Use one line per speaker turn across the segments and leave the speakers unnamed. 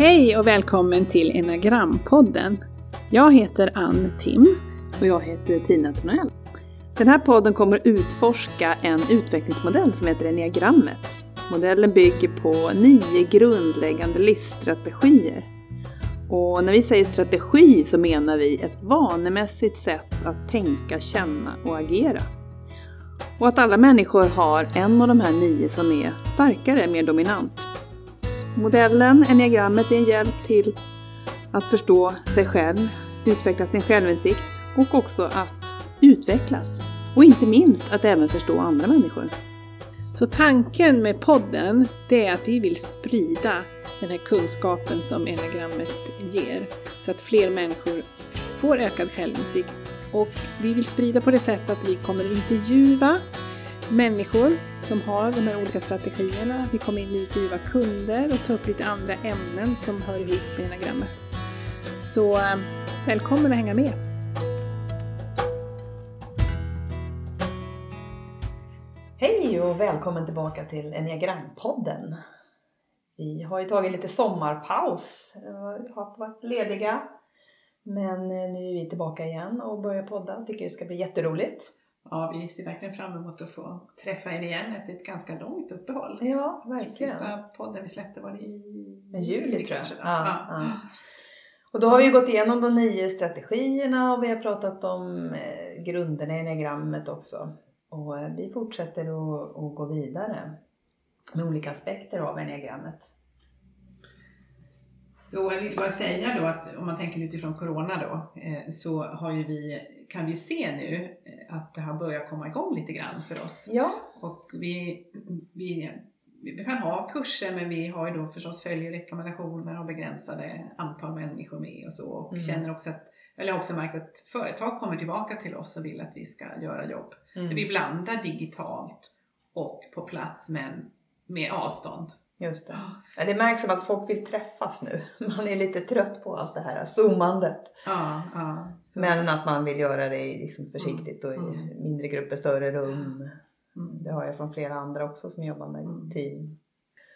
Hej och välkommen till Enagrampodden. Jag heter Ann Tim.
Och jag heter Tina Tornell. Den här podden kommer utforska en utvecklingsmodell som heter Enneagrammet. Modellen bygger på nio grundläggande livsstrategier. Och när vi säger strategi så menar vi ett vanemässigt sätt att tänka, känna och agera. Och att alla människor har en av de här nio som är starkare, mer dominant. Modellen, enneagrammet, är en hjälp till att förstå sig själv, utveckla sin självinsikt och också att utvecklas. Och inte minst att även förstå andra människor.
Så tanken med podden, det är att vi vill sprida den här kunskapen som enagrammet ger, så att fler människor får ökad självinsikt. Och vi vill sprida på det sättet att vi kommer intervjua människor som har de här olika strategierna. Vi kommer in intervjua kunder och ta upp lite andra ämnen som hör ihop med enagrammet. Så eh, välkommen att hänga med!
Hej och välkommen tillbaka till Enneagrampodden. Vi har ju tagit lite sommarpaus, Vi har varit lediga. Men eh, nu är vi tillbaka igen och börjar podda. Tycker det ska bli jätteroligt.
Ja, vi ser verkligen fram emot att få träffa er igen efter ett ganska långt uppehåll.
Ja, verkligen.
Sista podden vi släppte var i
juli, juli tror jag. Ja, ja. Och då har vi gått igenom de nio strategierna och vi har pratat om eh, grunderna i enneagrammet också. Och eh, vi fortsätter att, att gå vidare med olika aspekter av enneagrammet.
Så jag vill bara säga då att om man tänker utifrån Corona då eh, så har ju vi, kan vi se nu att det har börjat komma igång lite grann för oss.
Ja.
Och vi, vi, vi kan ha kurser men vi har ju då förstås följer rekommendationer och begränsade antal människor med och så. Och mm. känner också att, eller har också märkt att företag kommer tillbaka till oss och vill att vi ska göra jobb. Mm. Vi blandar digitalt och på plats men med avstånd.
Just det. Ja, det märks som att folk vill träffas nu. Man är lite trött på allt det här zoomandet.
Ja, ja,
Men att man vill göra det liksom försiktigt och i mm. mindre grupper, större rum. Mm. Det har jag från flera andra också som jobbar med mm. team.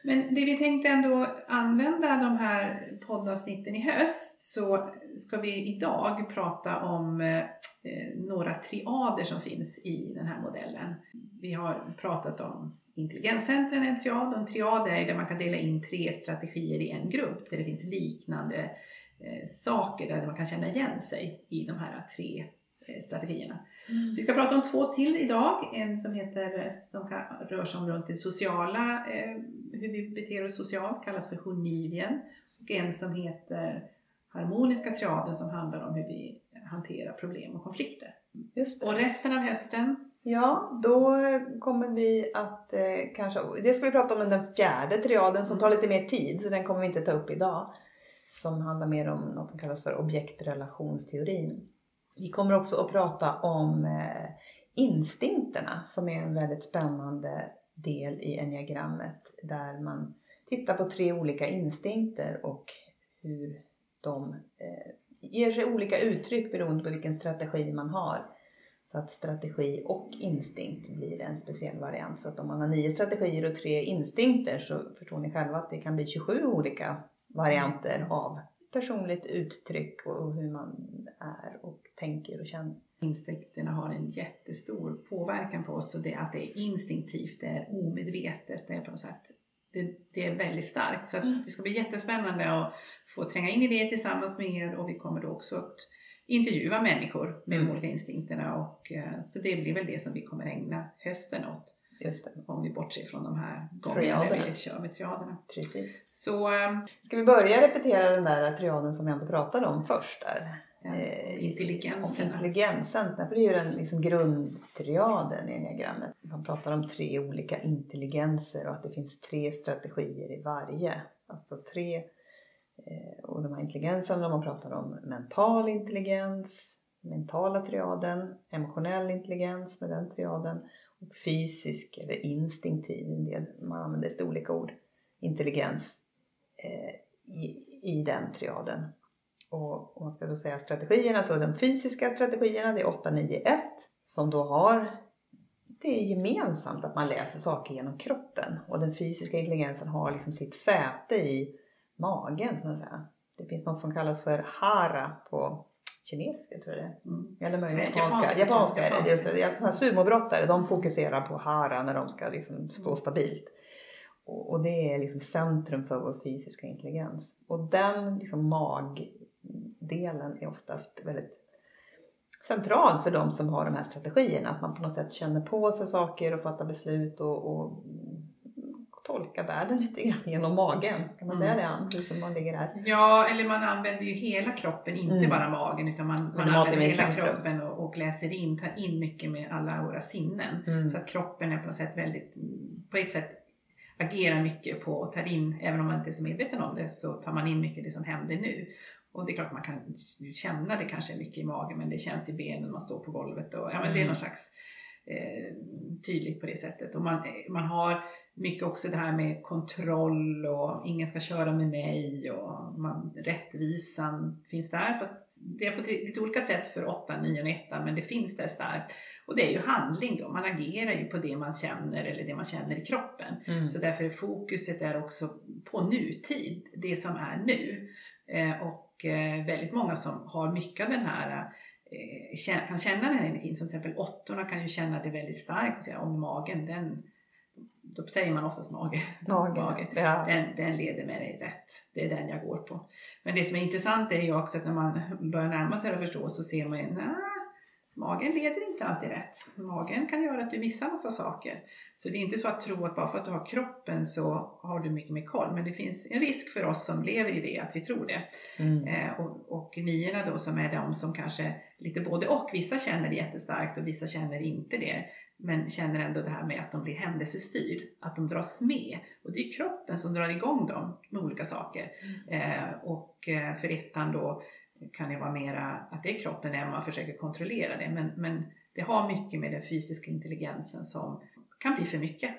Men det vi tänkte ändå använda de här poddavsnitten i höst så ska vi idag prata om eh, några triader som finns i den här modellen. Vi har pratat om intelligenscentren en triad och en triad är där man kan dela in tre strategier i en grupp där det finns liknande eh, saker där man kan känna igen sig i de här tre eh, strategierna. Mm. Så vi ska prata om två till idag. En som heter som kan, rör sig om runt det sociala, eh, hur vi beter oss socialt, kallas för honivien. Och en som heter harmoniska triaden som handlar om hur vi hanterar problem och konflikter. Och resten av hösten
Ja, då kommer vi att eh, kanske, det ska vi prata om den fjärde triaden som tar lite mer tid så den kommer vi inte ta upp idag. Som handlar mer om något som kallas för objektrelationsteorin. Vi kommer också att prata om eh, instinkterna som är en väldigt spännande del i enneagrammet där man tittar på tre olika instinkter och hur de eh, ger sig olika uttryck beroende på vilken strategi man har. Så att strategi och instinkt blir en speciell variant. Så att om man har nio strategier och tre instinkter så förstår ni själva att det kan bli 27 olika varianter mm. av personligt uttryck och hur man är och tänker och känner.
Instinkterna har en jättestor påverkan på oss och det att det är instinktivt, det är omedvetet, det är på något sätt det, det är väldigt starkt. Så mm. det ska bli jättespännande att få tränga in i det tillsammans med er och vi kommer då också att intervjua människor med mm. de olika instinkterna och uh, så det blir väl det som vi kommer ägna hösten åt.
Just det.
Om vi bortser från de här gångerna där vi kör med triaderna.
Precis.
Så, um,
Ska vi börja repetera den där triaden som vi ändå pratade om först där?
Eh, intelligensen.
Intelligensen, för det är ju den liksom grundtriaden i enneagrammet. Man pratar om tre olika intelligenser och att det finns tre strategier i varje. Alltså tre Eh, Eh, och de här intelligenserna, man pratar om mental intelligens, mentala triaden, emotionell intelligens med den triaden och fysisk eller instinktiv, en del, man använder lite olika ord, intelligens eh, i, i den triaden. Och om man ska då säga strategierna så de fysiska strategierna det är 891 som då har det är gemensamt att man läser saker genom kroppen och den fysiska intelligensen har liksom sitt säte i magen. kan man säga. Det finns något som kallas för hara på kinesiska tror jag det är.
Mm.
Eller möjligen japanska.
japanska,
är det. Just det. Sumobrottare de fokuserar på hara när de ska liksom stå
Mm.
stabilt. Och, och det är liksom centrum för vår fysiska intelligens. Och den liksom magdelen är oftast väldigt central för de som har de här strategierna. Att man på något sätt känner på sig saker och fattar beslut och, och tolkar världen lite grann genom magen. Kan man säga
Mm.
det Ann? Du som man ligger där.
Ja, eller man använder ju hela kroppen, inte
Mm.
bara magen. Utan man, man använder hela
centrum.
kroppen och, och läser in, tar in mycket med alla våra sinnen.
Mm.
Så att kroppen är på något sätt väldigt, på ett sätt agerar mycket på och tar in, även om man inte är så medveten om det, så tar man in mycket det som händer nu. Och det är klart man kan känna det kanske mycket i magen, men det känns i benen, man står på golvet och ja men det är
Mm.
någon slags eh, tydligt på det sättet. Och man, man har mycket också det här med kontroll och ingen ska köra med mig och man, rättvisan finns där. Fast det är på lite olika sätt för 8, 9 och 1 men det finns där starkt. Och det är ju handling då, man agerar ju på det man känner eller det man känner i kroppen.
Mm.
Så därför är fokuset är också på nutid, det som är nu. Eh, och eh, väldigt många som har mycket av den här eh, kan känna den här energin, som till exempel åttorna kan ju känna det väldigt starkt, om magen, den, då säger man oftast mage.
Magen. Ja.
Den, den leder med dig rätt. Det är den jag går på. Men det som är intressant är ju också att när man börjar närma sig och förstå så ser man ju, magen leder inte alltid rätt. Magen kan göra att du missar massa saker. Så det är inte så att tro att bara för att du har kroppen så har du mycket mer koll. Men det finns en risk för oss som lever i det, att vi tror det.
Mm.
Eh, och, och niorna då som är de som kanske lite både och. Vissa känner det jättestarkt och vissa känner inte det. Men känner ändå det här med att de blir händelsestyrd. Att de dras med. Och det är kroppen som drar igång dem med olika saker. Eh, och eh, för ettan då kan det vara mera att det är kroppen när man försöker kontrollera det. Men, men det har mycket med den fysiska intelligensen som kan bli för mycket.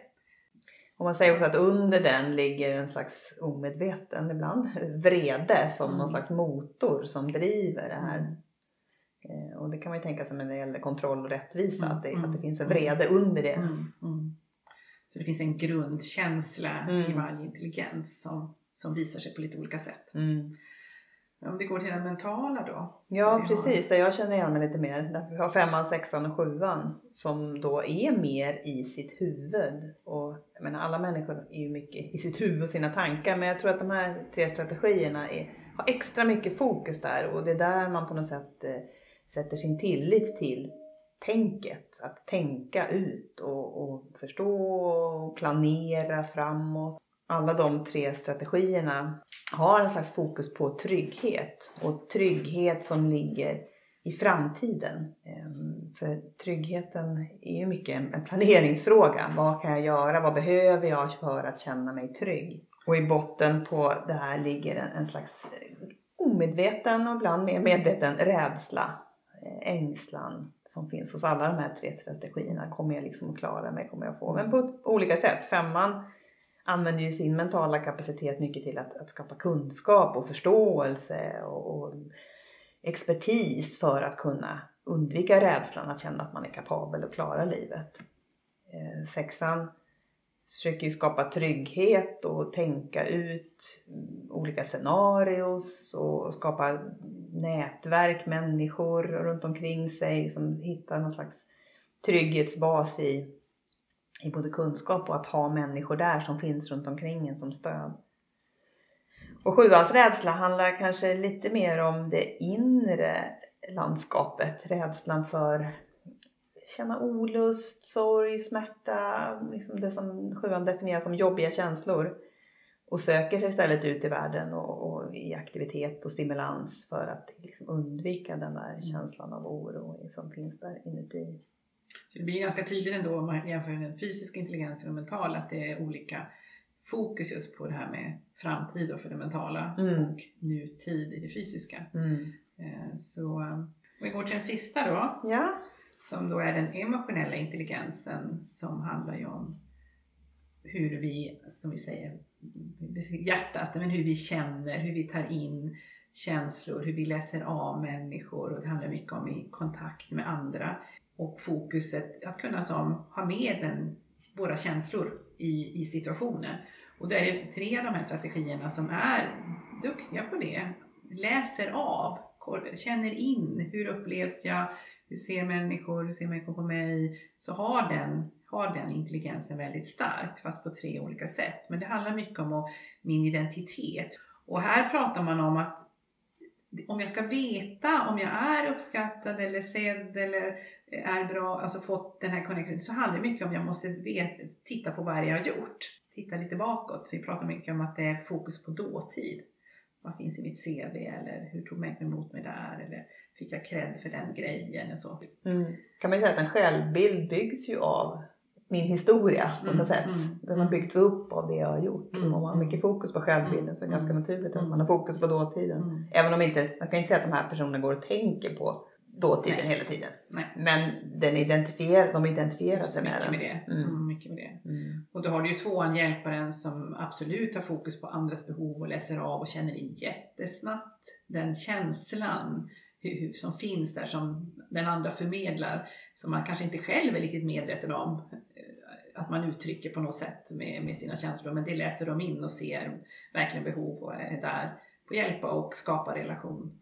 Och man säger också att under den ligger en slags omedveten ibland vrede som
Mm.
någon slags motor som driver det här.
Mm.
Eh, Och det kan man ju tänka sig när det gäller kontroll och rättvisa
Mm,
att, det,
mm,
att det finns en
mm.
vrede under det.
Mm, mm. Så det finns en grundkänsla i
Mm.
varje intelligens som, som visar sig på lite olika sätt.
Mm.
Om vi går till den mentala då.
Ja precis, där jag känner igen mig lite mer. Vi har femman, sexan och sjuan som då är mer i sitt huvud. Och jag menar, alla människor är ju mycket i sitt huvud och sina tankar men jag tror att de här tre strategierna är, har extra mycket fokus där och det är där man på något sätt eh, sätter sin tillit till tänket. Att tänka ut och, och förstå och planera framåt. Alla de tre strategierna har en slags fokus på trygghet och trygghet som ligger i framtiden. Ehm, för tryggheten är ju mycket en planeringsfråga. Vad kan jag göra? Vad behöver jag för att känna mig trygg? Och i botten på det här ligger en, slags omedveten och ibland mer medveten rädsla, Eh, ängslan som finns hos alla de här tre strategierna. Kommer jag liksom att klara mig? Kommer jag få? Men på olika sätt. Femman använder ju sin mentala kapacitet mycket till att, att skapa kunskap och förståelse och, och expertis för att kunna undvika rädslan att känna att man är kapabel att klara livet. Eh, sexan försöker ju skapa trygghet och tänka ut olika scenarios och skapa nätverk, människor runt omkring sig som hittar någon slags trygghetsbas i, i både kunskap och att ha människor där som finns runt omkring en som stöd. Och sjuans rädsla handlar kanske lite mer om det inre landskapet. Rädslan för känna olust, sorg, smärta, liksom det som sjuan definierar som jobbiga känslor. Och söker sig istället ut i världen och, och i aktivitet och stimulans för att liksom undvika den där känslan av oro som finns där inuti.
Så det blir ganska tydligt ändå om man jämför den fysiska intelligensen och den mentala att det är olika fokus just på det här med framtid och för det mentala
Mm.
och nutid i det fysiska.
Mm.
Eh, Så eh, om vi går till den sista då
Ja
som då är den emotionella intelligensen som handlar ju om hur vi, som vi säger, hjärtat, men hur vi känner, hur vi tar in känslor, hur vi läser av människor och det handlar mycket om i kontakt med andra och fokuset att kunna som, ha med den, våra känslor i, i situationer. Och då är det tre av de här strategierna som är duktiga på det. Läser av, känner in, hur upplevs jag, hur ser människor, hur ser människor på mig? Så har den, har den intelligensen väldigt starkt, fast på tre olika sätt. Men det handlar mycket om min identitet. Och här pratar man om att om jag ska veta om jag är uppskattad eller sedd eller är bra, alltså fått den här connectionen, så handlar det mycket om jag måste veta, titta på vad jag har gjort. Titta lite bakåt. Så vi pratar mycket om att det är fokus på dåtid. Vad finns i mitt CV eller hur tog människor emot mig där eller fick jag cred för den grejen och så.
Mm. Kan man säga att en självbild byggs ju av min historia på något mm, sätt. Mm, Den har byggts upp av det jag har gjort. Mm, och man har mycket fokus på självbilden så det är ganska naturligt att man har fokus på dåtiden. Även om inte, man kan inte säga att de här personerna går och tänker på dåtiden Nej. hela tiden. Nej. Men den identifierar, de identifierar sig med den.
Med det. Mm. Mm, mycket med det. Mm. Och då har du ju tvåan, hjälparen, som absolut har fokus på andras behov och läser av och känner in jättesnabbt den känslan som finns där som den andra förmedlar som man kanske inte själv är riktigt medveten om eh, att man uttrycker på något sätt med, med sina känslor men det läser de in och ser verkligen behov och är där på att hjälpa och skapa relation.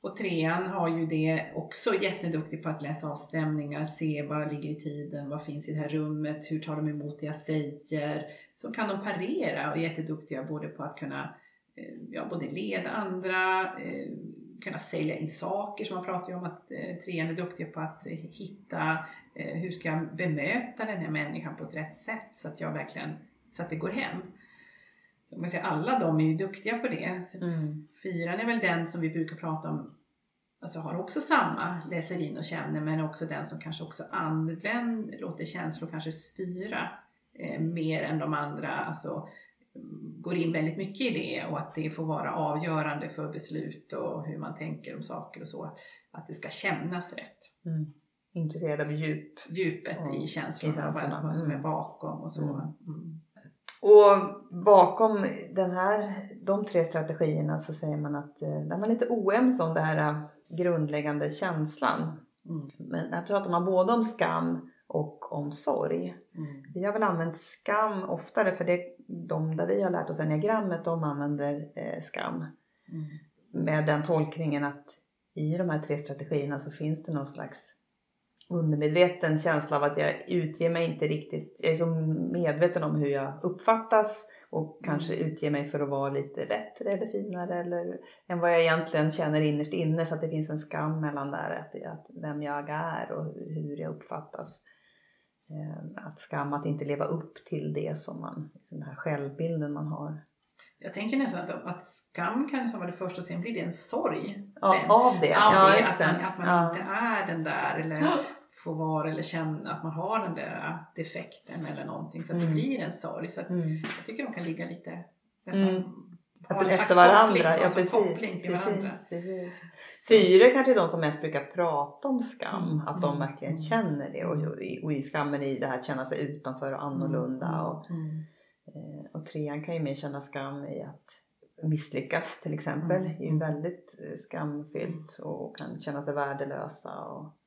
Och trean har ju det också jätteduktig på att läsa av stämningar, se vad ligger i tiden, vad finns i det här rummet, hur tar de emot det jag säger. Så kan de parera och är jätteduktiga både på att kunna eh, ja, både leda andra, eh, kunna sälja in saker som man pratar om att eh, trean är duktiga på att hitta hur ska jag bemöta den här människan på ett rätt sätt så att jag verkligen, så att det går hem. Så man säger, alla de är ju duktiga på det. Mm. Fyran är väl den som vi brukar prata om, alltså har också samma, läser in och känner, men också den som kanske också använder, låter känslor kanske styra eh, mer än de andra. Alltså går in väldigt mycket i det och att det får vara avgörande för beslut och hur man tänker om saker och så. Att det ska kännas rätt.
Mm. Intresserad av djup.
Djupet i känslorna, vad, vad som är bakom och så. Mm. mm.
Och bakom den här, de tre strategierna så säger man att eh, där man är lite oense om den här eh, grundläggande känslan. Mm. Men här pratar man både om skam och om sorg. Mm. Vi har väl använt skam oftare för det de där vi har lärt oss enneagrammet de använder eh, skam. Mm. Med den tolkningen att i de här tre strategierna så finns det någon slags undermedveten känsla av att jag utger mig inte riktigt. Jag är så medveten om hur jag uppfattas och kanske mm. utger mig för att vara lite bättre eller finare eller än vad jag egentligen känner innerst inne så att det finns en skam mellan där att, att vem jag är och hur jag uppfattas. Eh, att skam att inte leva upp till det som man, den här självbilden man har.
Jag tänker nästan att, att skam kan nästan vara det första och sen blir det en sorg.
Ja, av det.
Av ja, det, att man, att man ja. inte är den där eller få vara eller känna att man har den där defekten eller någonting så att mm. det blir en sorg. Så mm. Jag tycker de kan ligga lite nästan mm.
Att efter varandra, ja alltså precis. precis, precis. Fyra kanske är de som mest brukar prata om skam, mm. att de mm. verkligen mm. känner det och, och i skammen i det här att känna sig utanför och annorlunda. Och, eh, och trean kan ju mer känna skam i att misslyckas till exempel. Mm. är ju väldigt eh, skamfyllt och kan känna sig värdelösa. Och,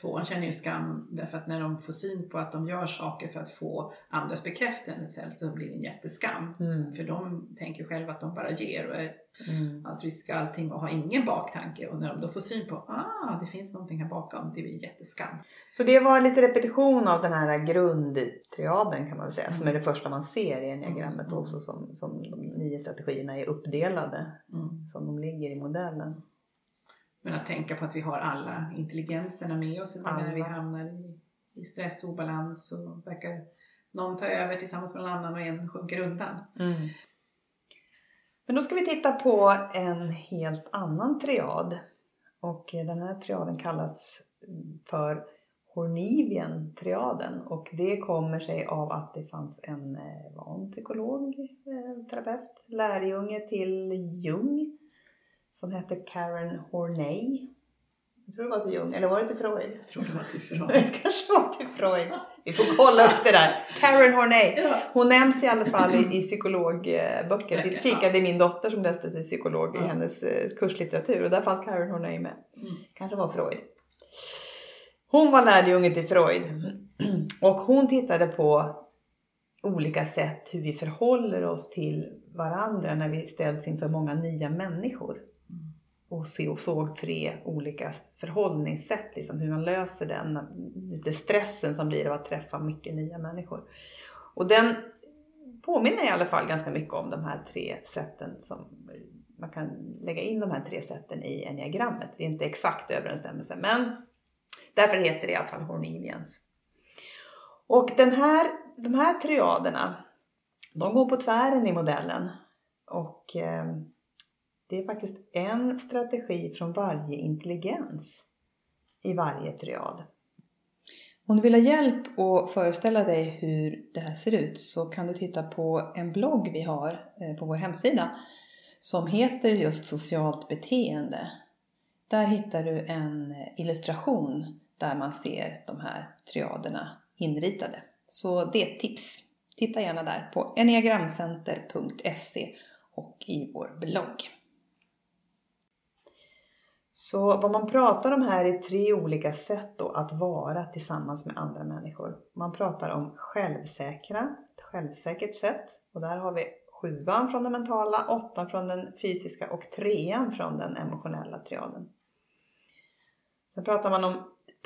Tvåan känner ju skam därför att när de får syn på att de gör saker för att få andras bekräftelse så blir det en jätteskam. Mm. För de tänker själva att de bara ger och är mm. altruistiska allting och har ingen baktanke. Och när de då får syn på ah det finns någonting här bakom, det blir jätteskam.
Så det var lite repetition av den här grundtriaden kan man väl säga, mm. som är det första man ser i enneagrammet mm. också som, som de nio strategierna är uppdelade, mm. som de ligger i modellen.
Men att tänka på att vi har alla intelligenserna med oss när vi hamnar i, i stress och obalans så verkar någon ta över tillsammans med någon annan och en sjunker undan. Mm.
Men då ska vi titta på en helt annan triad. Och den här triaden kallas för Hornivien-triaden och det kommer sig av att det fanns en eh, van psykolog, eh, terapeut, lärjunge till Jung som hette Karen Horney. Jag tror det var till Jung, eller var det till Freud?
Jag tror det var till Freud.
det kanske var till Freud. Vi får kolla upp det där. Karen Horney. Hon nämns i alla fall i, i psykologböcker. Vi kikade min dotter som läste till psykolog i hennes eh, kurslitteratur och där fanns Karen Horney med. Mm. Kanske var Freud. Hon var lärjunge till Freud och hon tittade på olika sätt hur vi förhåller oss till varandra när vi ställs inför många nya människor. Och, se, och såg tre olika förhållningssätt, liksom, hur man löser den lite stressen som blir av att träffa mycket nya människor. Och den påminner i alla fall ganska mycket om de här tre sätten som man kan lägga in de här tre sätten i enneagrammet. Det är inte exakt överensstämmelse men därför heter det i alla fall Hornivians. Och den här, de här triaderna, de går på tvären i modellen. Och eh, det är faktiskt en strategi från varje intelligens i varje triad. Om du vill ha hjälp att föreställa dig hur det här ser ut så kan du titta på en blogg vi har eh, på vår hemsida som heter just socialt beteende. Där hittar du en illustration där man ser de här triaderna inritade. Så det är ett tips. Titta gärna där på enneagramcenter.se och i vår blogg. Så vad man pratar om här är tre olika sätt då att vara tillsammans med andra människor. Man pratar om självsäkra, ett självsäkert sätt. Och där har vi sjuan från den mentala, åttan från den fysiska och trean från den emotionella triaden. Sen pratar man om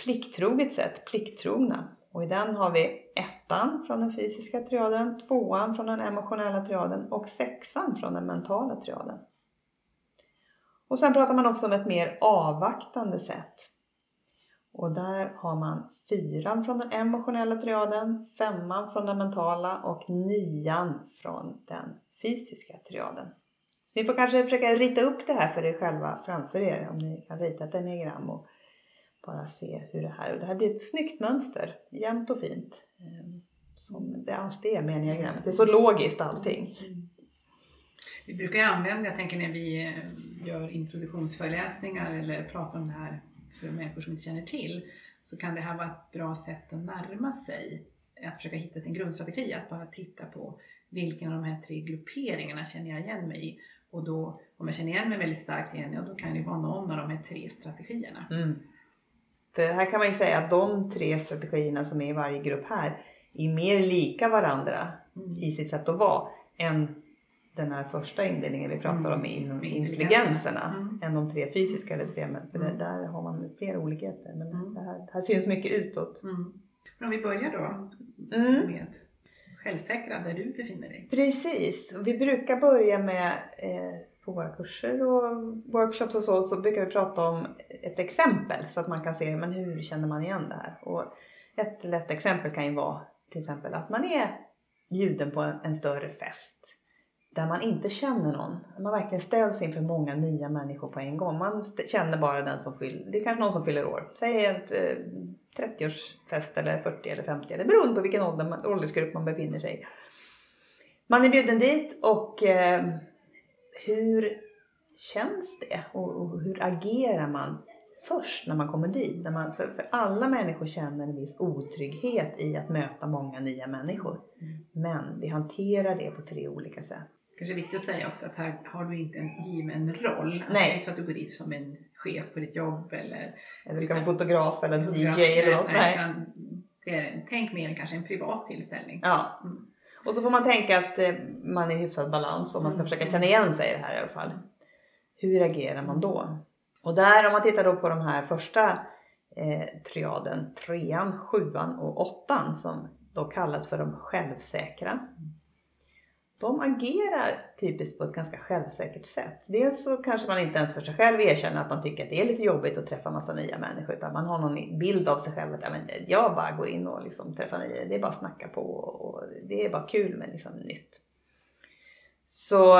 plikttroget sätt, plikttrogna. Och i den har vi ettan från den fysiska triaden, tvåan från den emotionella triaden och sexan från den mentala triaden. Och sen pratar man också om ett mer avvaktande sätt. Och där har man fyran från den emotionella triaden, femman från den mentala och nian från den fysiska triaden. Så ni får kanske försöka rita upp det här för er själva framför er om ni kan rita ett diagram och bara se hur det här... Och det här blir ett snyggt mönster, jämnt och fint. Eh, som det alltid är med diagrammet. Det är så logiskt allting. Mm.
Vi brukar använda, jag tänker när vi eh, gör introduktionsföreläsningar eller pratar om det här för människor som inte känner till, så kan det här vara ett bra sätt att närma sig, att försöka hitta sin grundstrategi, att bara titta på vilken av de här tre grupperingarna känner jag igen mig i? Och då, om jag känner igen mig väldigt starkt igen, ja, då kan det vara någon av de här tre strategierna.
Mm. För här kan man ju säga att de tre strategierna som är i varje grupp här är mer lika varandra mm. i sitt sätt att vara än den här första indelningen vi pratar om inom mm. intelligenserna mm. än de tre fysiska eller tre men för mm. där har man fler olikheter men mm. det, här, det här syns mycket utåt.
Mm. Men om vi börjar då med självsäkra där du befinner dig.
Precis, vi brukar börja med eh, på våra kurser och workshops och så, så brukar vi prata om ett exempel så att man kan se men hur känner man igen det här. Och ett lätt exempel kan ju vara till exempel att man är bjuden på en större fest där man inte känner någon. Man verkligen ställs inför många nya människor på en gång. Man känner bara den som fyller, det är kanske någon som fyller år. Säg en eh, 30-årsfest eller 40 eller 50 eller beroende på vilken ålder, åldersgrupp man befinner sig i. Man är bjuden dit och eh, hur känns det och, och, hur agerar man först när man kommer dit? När man, för, för alla människor känner en viss otrygghet i att möta många nya människor. Mm. Men vi hanterar det på tre olika sätt
kanske viktigt att säga också att här har du inte en given roll. Alltså
nej.
Det är så att du går dit som en chef på ditt jobb eller...
Eller ska vara fotograf eller fotograf, DJ eller något. Nej, nej.
Det är, tänk mer kanske en privat tillställning.
Ja. Mm. Och så får man tänka att eh, man är i hyfsad balans och man ska mm. försöka känna igen sig i det här i alla fall. Hur agerar man då? Och där om man tittar då på de här första eh, triaden, trean, sjuan och åttan som då kallas för de självsäkra. De agerar typiskt på ett ganska självsäkert sätt. Dels så kanske man inte ens för sig själv erkänner att man tycker att det är lite jobbigt att träffa massa nya människor utan man har någon bild av sig själv att jag bara går in och liksom träffar nya, det är bara att snacka på och det är bara kul med liksom nytt. Så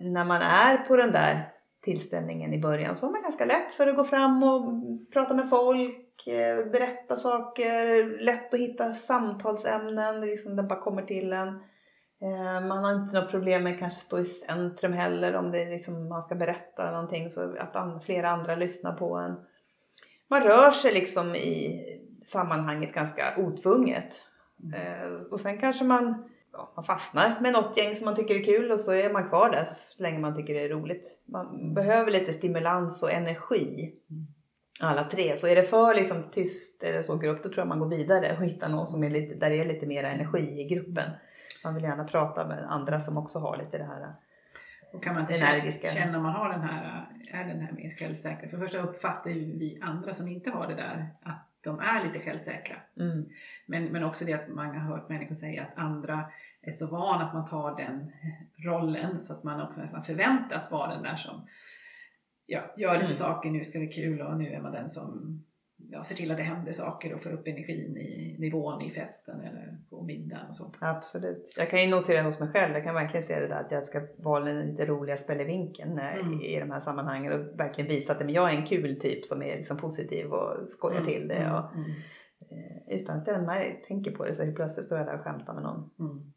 när man är på den där tillställningen i början så har man ganska lätt för att gå fram och prata med folk, eh, berätta saker, lätt att hitta samtalsämnen, liksom det bara kommer till en. Eh, man har inte något problem med att kanske stå i centrum heller om det är liksom, man ska berätta någonting så att flera andra lyssnar på en. Man rör sig liksom i sammanhanget ganska otvunget. Mm. Eh, och sen kanske man, ja, man fastnar med något gäng som man tycker är kul och så är man kvar där så länge man tycker det är roligt. Man behöver lite stimulans och energi. Mm. Alla tre. Så är det för liksom tyst eller så grupp då tror jag man går vidare och hittar någon som är lite, där det är lite mer energi i gruppen. Man vill gärna prata med andra som också har lite det här
och kan man
energiska.
känna om man har den här, är den här mer självsäkra. För första uppfattar ju vi andra som inte har det där att de är lite självsäkra.
Mm.
Men, men också det att man har hört människor säga att andra är så van att man tar den rollen så att man också nästan förväntas vara den där som ja, gör lite
Mm.
saker, nu ska det kul och nu är man den som ja, ser till att det händer saker och får upp energin i nivån i festen eller på middagen och så.
Absolut. Jag kan ju notera hos mig själv, jag kan verkligen se det där att jag ska vara den lite roliga spelevinkeln eh,
Mm.
i de här sammanhangen och verkligen visa att men jag är en kul typ som är liksom positiv och skojar
Mm,
till det.
mm,
Och,
mm,
eh, utan att jag tänker på det så plötsligt står jag där och skämtar med någon.
mm.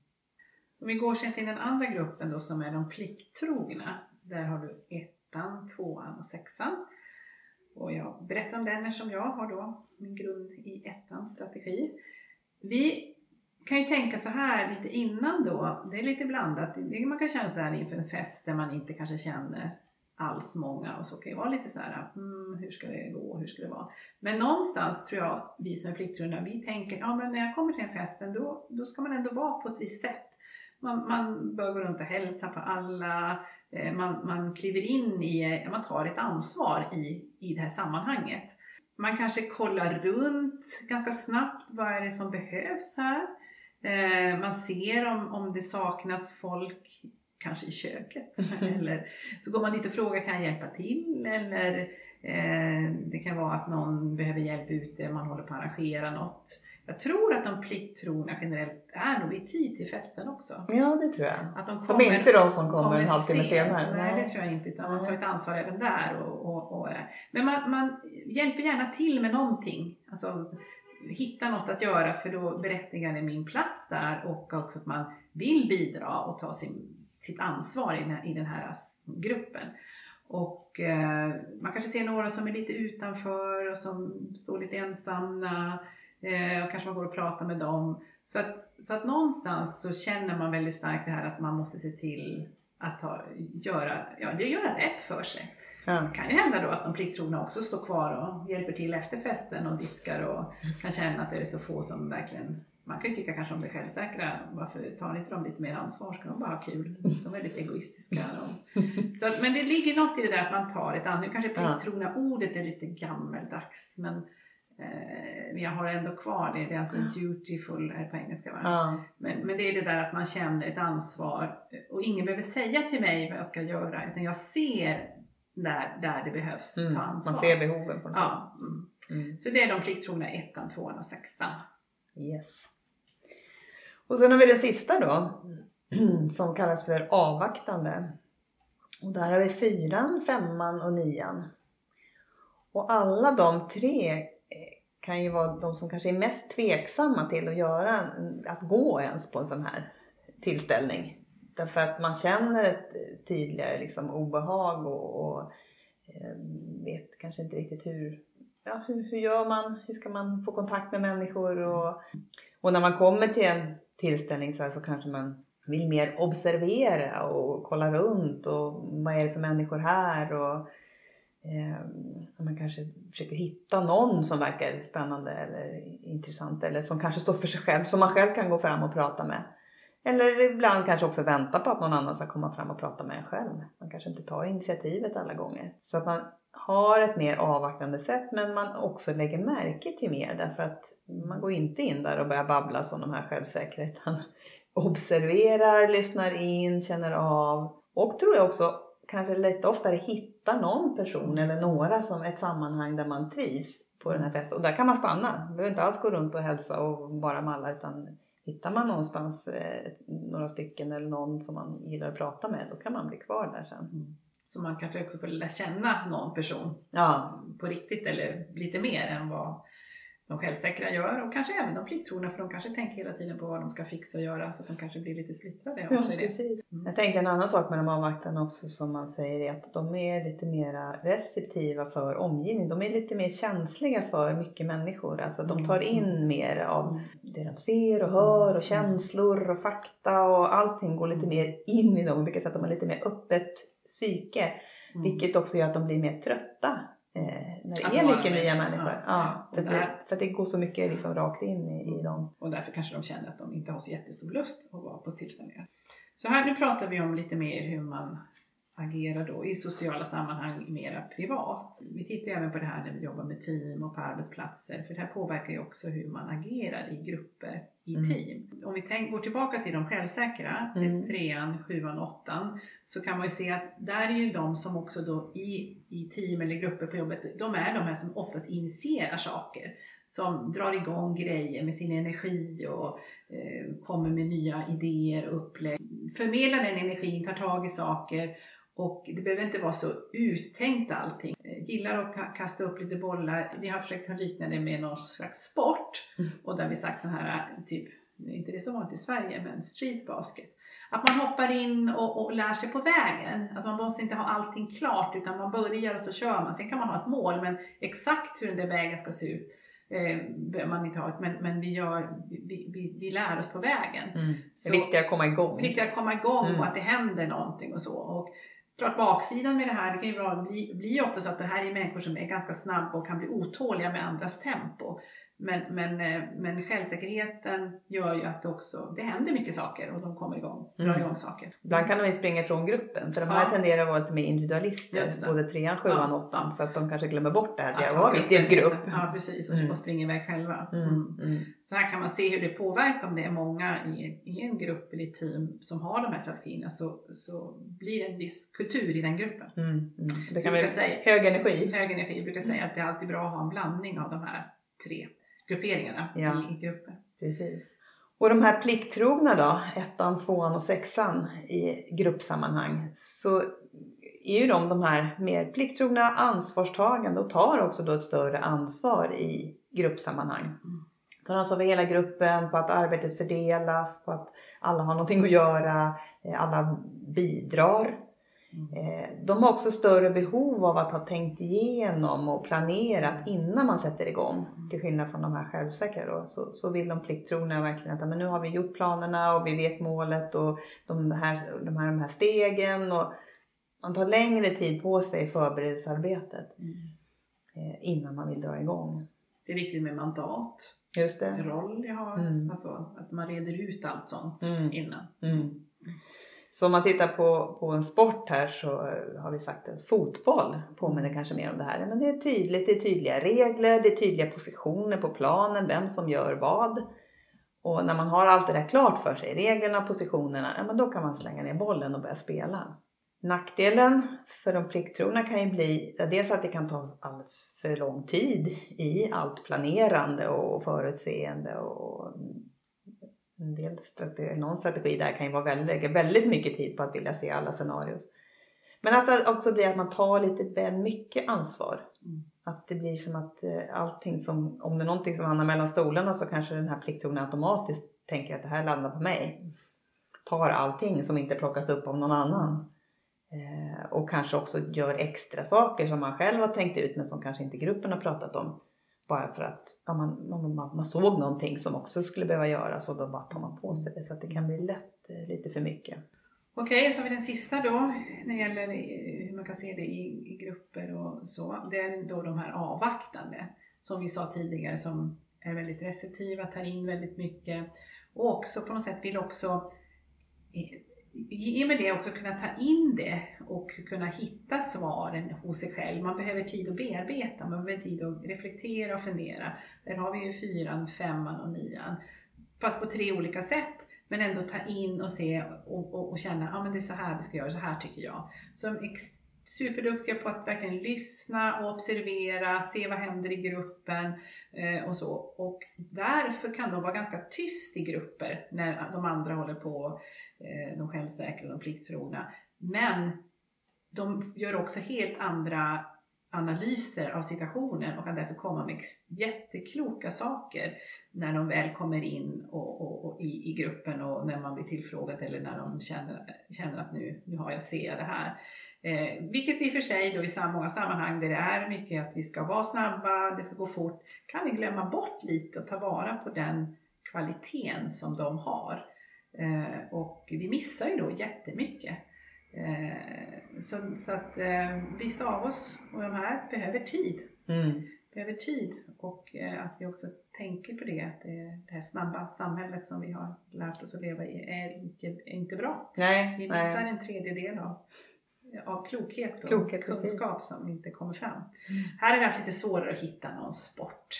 Om vi går sen till den andra gruppen då som är de plikttrogna. Där har du ettan, tvåan och sexan. Och jag berättar om den eftersom jag har då min grund i ettans strategi. Vi kan ju tänka så här lite innan då, det är lite blandat. Man kan känna så här inför en fest där man inte kanske känner alls många och så kan det vara lite så här, mm, hur ska det gå, hur ska det vara? Men någonstans tror jag, vi som är pliktrunda, vi tänker, ja men när jag kommer till en festen då, då ska man ändå vara på ett visst sätt. Man, man bör gå runt och hälsa på alla, man, man kliver in i, man tar ett ansvar i, i det här sammanhanget. Man kanske kollar runt ganska snabbt, vad är det som behövs här? Eh, man ser om, om det saknas folk, kanske i köket. Eller så går man dit och frågar, kan jag hjälpa till? Eller eh, det kan vara att någon behöver hjälp ute, man håller på att arrangera något. Jag tror att de plikttrogna generellt är nog i tid till festen också.
Ja, det tror jag.
Att de,
De är inte de som kommer en halvtimme
sent.
senare.
Nej, det tror jag inte. Utan man tar
Nej.
ett ansvar även där. Och, och, och, men man, man hjälper gärna till med någonting. Alltså, hitta något att göra för då berättigar det min plats där och också att man vill bidra och ta sin, sitt ansvar i den här, i den här gruppen. Och eh, man kanske ser några som är lite utanför och som står lite ensamma eh, och kanske man går och pratar med dem. Så att, så att någonstans så känner man väldigt starkt det här att man måste se till att ha, göra, ja, det göra rätt för sig.
Ja.
Det kan ju hända då att de plikttrogna också står kvar och hjälper till efter festen och diskar och kan känna att det är så få som verkligen man kan ju tycka kanske om det självsäkra, varför tar inte de lite mer ansvar? Ska de bara ha kul? De är lite egoistiska. De. Så, men det ligger något i det där att man tar ett ansvar. Nu kanske
Ja.
plikttrogna ordet är lite gammeldags men men jag har ändå kvar det. Det är alltså dutiful är det på engelska va?
Ja.
Men, men det är det där att man känner ett ansvar och ingen behöver säga till mig vad jag ska göra utan jag ser där, där det behövs
Mm.
ta ansvar.
Man ser behoven på något
ja, mm.
Mm.
Så det är de plikttrogna ettan, tvåan och sexan.
Yes. Och sen har vi den sista då. Som kallas för avvaktande. Och där har vi fyran, femman och nian. Och alla de tre eh, kan ju vara de som kanske är mest tveksamma till att göra, att gå ens på en sån här tillställning. Därför att man känner ett tydligare liksom obehag och, och ehm, vet kanske inte riktigt hur, ja, hur, hur gör man? Hur ska man få kontakt med människor? Och, och när man kommer till en tillställning så, här så kanske man vill mer observera och kolla runt och vad är det för människor här? Och, eh, man kanske försöker hitta någon som verkar spännande eller intressant eller som kanske står för sig själv, som man själv kan gå fram och prata med. Eller ibland kanske också vänta på att någon annan ska komma fram och prata med en själv. Man kanske inte tar initiativet alla gånger. Så att man har ett mer avvaktande sätt men man också lägger märke till mer därför att man går inte in där och börjar babbla som de här självsäkra utan observerar, lyssnar in, känner av och tror jag också kanske lite oftare hittar någon person eller några som ett sammanhang där man trivs på den här festen. Och där kan man stanna. Man behöver inte alls gå runt och hälsa och bara malla utan hittar man någonstans eh, några stycken eller någon som man gillar att prata med då kan man bli kvar där sen.
Så man kanske också får lära känna någon person
Ja,
på riktigt eller lite mer än vad de självsäkra gör och kanske även de plikttrogna för de kanske tänker hela tiden på vad de ska fixa och göra så att de kanske blir lite splittrade
ja
också det.
precis.
Mm.
Jag tänkte en annan sak med de avvaktande också som man säger är att de är lite mera receptiva för omgivningen. De är lite mer känsliga för mycket människor. Alltså de tar in mer av
Mm.
det de ser och hör och känslor och fakta och allting går lite mer in i dem. Vilket sätt att de har lite mer öppet psyke.
Mm.
Vilket också gör att de blir mer trötta när det
Att
är mycket nya människor.
Ja,
för, det, för det går så mycket liksom rakt in i, i dem.
Och därför kanske de känner att de inte har så jättestor lust att vara på tillställningar. Så här nu pratar vi om lite mer hur man agerar då i sociala sammanhang mera privat. Vi tittar även på det här när vi jobbar med team och på arbetsplatser för det här påverkar ju också hur man agerar i grupper i
Mm.
team. Om vi tänk, går tillbaka till de självsäkra,
Mm.
trean, sjuan, åttan så kan man ju se att där är ju de som också då i, i team eller grupper på jobbet, de är de här som oftast initierar saker som drar igång grejer med sin energi och eh, kommer med nya idéer och upplägg. Förmedlar den energin, tar tag i saker och det behöver inte vara så uttänkt allting. Gillar att ka- kasta upp lite bollar. Vi har försökt likna det med någon slags sport
Mm.
och där vi sagt så här typ, är inte det så vanligt i Sverige, men street basket. Att man hoppar in och, och lär sig på vägen. Alltså man måste inte ha allting klart utan man börjar och så kör man. Sen kan man ha ett mål men exakt hur den där vägen ska se ut eh, behöver man inte ha. ett- Men, men vi, gör, vi, vi, vi lär oss på vägen.
Det
Så-
är viktigt att komma igång.
viktigt att komma igång
Mm.
och att det händer någonting och så. Och klart baksidan med det här det kan ju bli, bli ofta så att det här är människor som är ganska snabba och kan bli otåliga med andras tempo. Men, men, eh, men självsäkerheten gör ju att det också, det händer mycket saker och de kommer igång, drar
Mm.
igång saker.
Ibland kan de ju springa ifrån gruppen för de här
Ja.
tenderar att vara lite mer individualister. Både trean, sjuan,
Ja.
åttan. Så att de kanske glömmer bort det här. att Jag var visst i en grupp.
Ja precis, och,
Mm.
och springer iväg själva.
Mm.
Mm.
Mm.
Så här kan man se hur det påverkar om det är många i, i en grupp eller ett team som har de här strategierna så, så blir det en viss kultur i den gruppen.
Mm. Mm. Det kan bli
säga-
hög energi.
Hög energi brukar säga att det är alltid bra att ha en blandning av de här tre grupperingarna
Ja.
i, gruppen.
Precis. Och de här plikttrogna då, ettan, tvåan och sexan i gruppsammanhang, så är ju de de här mer plikttrogna, ansvarstagande och tar också då ett större ansvar i gruppsammanhang.
Mm.
Tar ansvar för hela gruppen, på att arbetet fördelas, på att alla har någonting att göra, eh, alla bidrar.
Mm.
Eh, De har också större behov av att ha tänkt igenom och planerat innan man sätter igång. Till skillnad från de här självsäkra då. Så, så vill de plikttrogna verkligen att men nu har vi gjort planerna och vi vet målet och de här, de här, de här stegen. Och man tar längre tid på sig i förberedelsearbetet
Mm.
eh, innan man vill dra igång.
Det är viktigt med mandat,
Just det.
roll jag har,
Mm.
alltså att man reder ut allt sånt
Mm.
innan.
Så om man tittar på, på en sport här så eh, har vi sagt att fotboll påminner kanske mer om det här. Men det är tydligt, det är tydliga regler, det är tydliga positioner på planen, vem som gör vad. Och när man har allt det där klart för sig, reglerna och positionerna, ja, men då kan man slänga ner bollen och börja spela. Nackdelen för de plikttrogna kan ju bli ja, dels att det kan ta alldeles för lång tid i allt planerande och förutseende och en del strategi, någon strategi där kan ju vara väldigt, lägga väldigt mycket tid på att vilja se alla scenarios. Men att det också blir att man tar lite väl mycket ansvar.
Mm.
Att det blir som att eh, allting som, om det är någonting som hamnar mellan stolarna så kanske den här plikttrogna automatiskt tänker att det här landar på mig. Tar allting som inte plockas upp av någon annan. Eh, och kanske också gör extra saker som man själv har tänkt ut men som kanske inte gruppen har pratat om. Bara för att ja, man, man, man, man såg någonting som också skulle behöva göras och då bara tar man på sig det. Så att det kan bli lätt eh, lite för mycket.
Okej, så har vi den sista då när det gäller eh, hur man kan se det i, i grupper och så. Det är då de här avvaktande som vi sa tidigare som är väldigt receptiva, tar in väldigt mycket och också på något sätt vill också eh, i och med det också kunna ta in det och kunna hitta svaren hos sig själv. Man behöver tid att bearbeta, man behöver tid att reflektera och fundera. Där har vi ju fyran, femman och nian. Fast på tre olika sätt. Men ändå ta in och se och, och, och känna, ja ah, men det är så här vi ska göra, så här tycker jag. Så ex- superduktiga på att verkligen lyssna och observera, se vad händer i gruppen eh, och så. Och därför kan de vara ganska tyst i grupper när de andra håller på, eh, de självsäkra och de plikttrogna. Men de gör också helt andra analyser av situationen och kan därför komma med jättekloka saker när de väl kommer in och, och, och i, i gruppen och när man blir tillfrågad eller när de känner, känner att nu, nu har jag ser det här. Eh, vilket i och för sig då i många sammanhang där det är mycket att vi ska vara snabba, det ska gå fort, kan vi glömma bort lite och ta vara på den kvaliteten som de har. Eh, och vi missar ju då jättemycket. Eh, så, så att eh, vissa av oss och de här behöver tid.
Mm.
Behöver tid och eh, att vi också tänker på det. Att det, det här snabba samhället som vi har lärt oss att leva i är inte, är inte bra.
Nej,
Vi missar
nej.
en tredjedel av, av klokhet och
Klokhet, precis.
kunskap som inte kommer fram. Här har vi haft lite svårare att hitta någon sport.